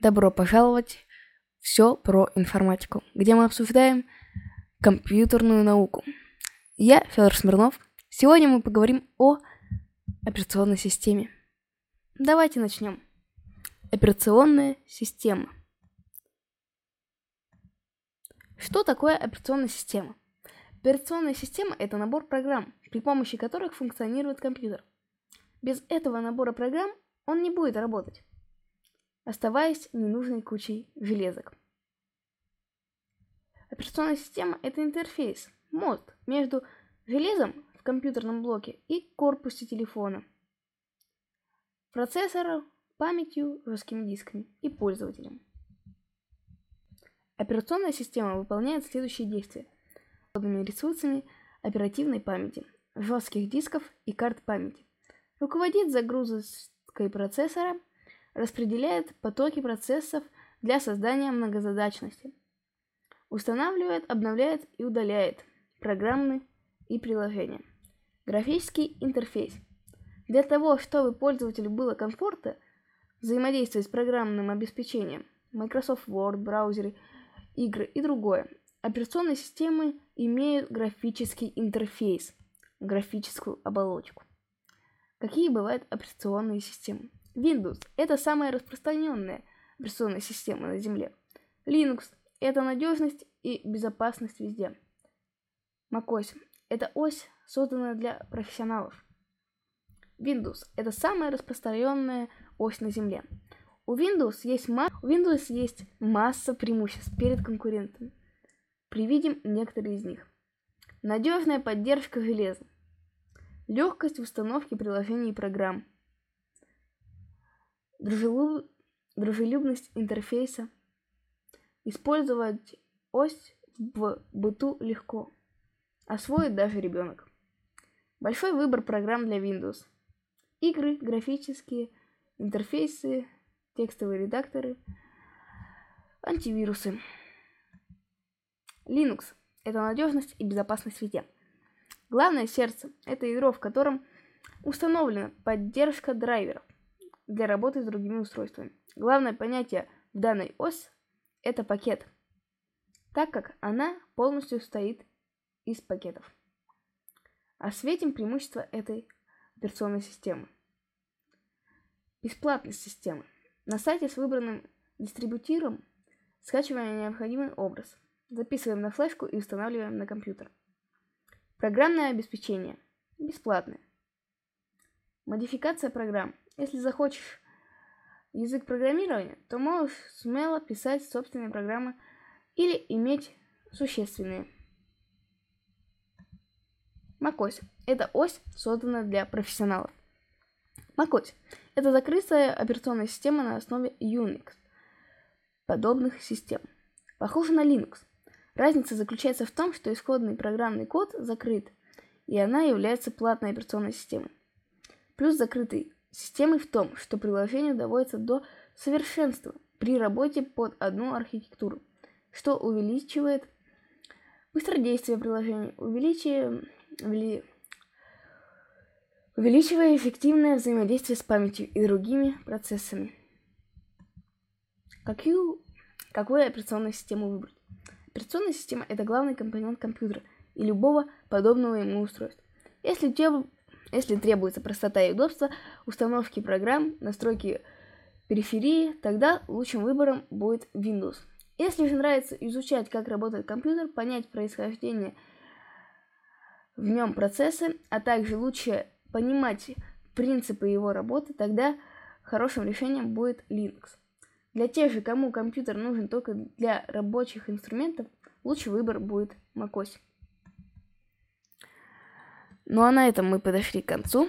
Добро пожаловать! Все про информатику, где мы обсуждаем компьютерную науку. Я Федор Смирнов. Сегодня мы поговорим о операционной системе. Давайте начнем. Операционная система. Что такое операционная система? Операционная система – это набор программ, при помощи которых функционирует компьютер. Без этого набора программ он не будет работать, оставаясь ненужной кучей железок. Операционная система – это интерфейс, мост между железом в компьютерном блоке и корпусе телефона, процессором, памятью, жесткими дисками и пользователем. Операционная система выполняет следующие действия – ресурсами оперативной памяти, жестких дисков и карт памяти, руководит загрузкой процессора, распределяет потоки процессов для создания многозадачности, устанавливает, обновляет и удаляет программы и приложения. Графический интерфейс. Для того, чтобы пользователю было комфортно взаимодействовать с программным обеспечением, Microsoft Word, браузеры, игры и другое, операционные системы имеют графический интерфейс, графическую оболочку. Какие бывают операционные системы? Windows – это самая распространенная операционная система на Земле. Linux – это надежность и безопасность везде. macOS – это ось, созданная для профессионалов. Windows – это самая распространенная ось на Земле. У Windows есть, ма- у Windows есть масса преимуществ перед конкурентами. Привидим некоторые из них. Надежная поддержка железа легкость установки приложений и программ, дружелюб... дружелюбность интерфейса, использовать ось в быту легко, освоит даже ребенок. Большой выбор программ для Windows. Игры, графические, интерфейсы, текстовые редакторы, антивирусы. Linux – это надежность и безопасность везде. Главное сердце – это ядро, в котором установлена поддержка драйверов для работы с другими устройствами. Главное понятие в данной ось – это пакет, так как она полностью состоит из пакетов. Осветим преимущества этой операционной системы. Бесплатность системы. На сайте с выбранным дистрибутиром скачиваем необходимый образ, записываем на флешку и устанавливаем на компьютер. Программное обеспечение. Бесплатное. Модификация программ. Если захочешь язык программирования, то можешь смело писать собственные программы или иметь существенные. macOS – это ось, созданная для профессионалов. macOS – это закрытая операционная система на основе Unix, подобных систем. Похожа на Linux, Разница заключается в том, что исходный программный код закрыт, и она является платной операционной системой. Плюс закрытой системы в том, что приложению доводится до совершенства при работе под одну архитектуру, что увеличивает быстродействие приложения, увеличивая, увеличивая эффективное взаимодействие с памятью и другими процессами. Какую, какую операционную систему выбрать? Операционная система – это главный компонент компьютера и любого подобного ему устройства. Если, треб... Если требуется простота и удобство установки программ, настройки периферии, тогда лучшим выбором будет Windows. Если же нравится изучать, как работает компьютер, понять происхождение в нем процессы, а также лучше понимать принципы его работы, тогда хорошим решением будет Linux. Для тех же, кому компьютер нужен только для рабочих инструментов, лучший выбор будет macOS. Ну а на этом мы подошли к концу.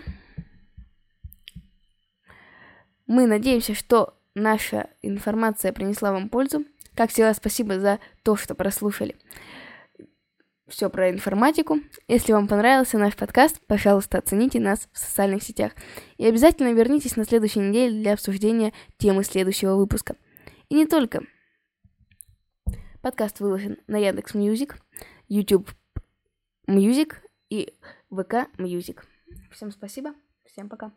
Мы надеемся, что наша информация принесла вам пользу. Как всегда, спасибо за то, что прослушали все про информатику. Если вам понравился наш подкаст, пожалуйста, оцените нас в социальных сетях. И обязательно вернитесь на следующей неделе для обсуждения темы следующего выпуска. И не только. Подкаст выложен на Яндекс YouTube Мьюзик и ВК Мьюзик. Всем спасибо, всем пока.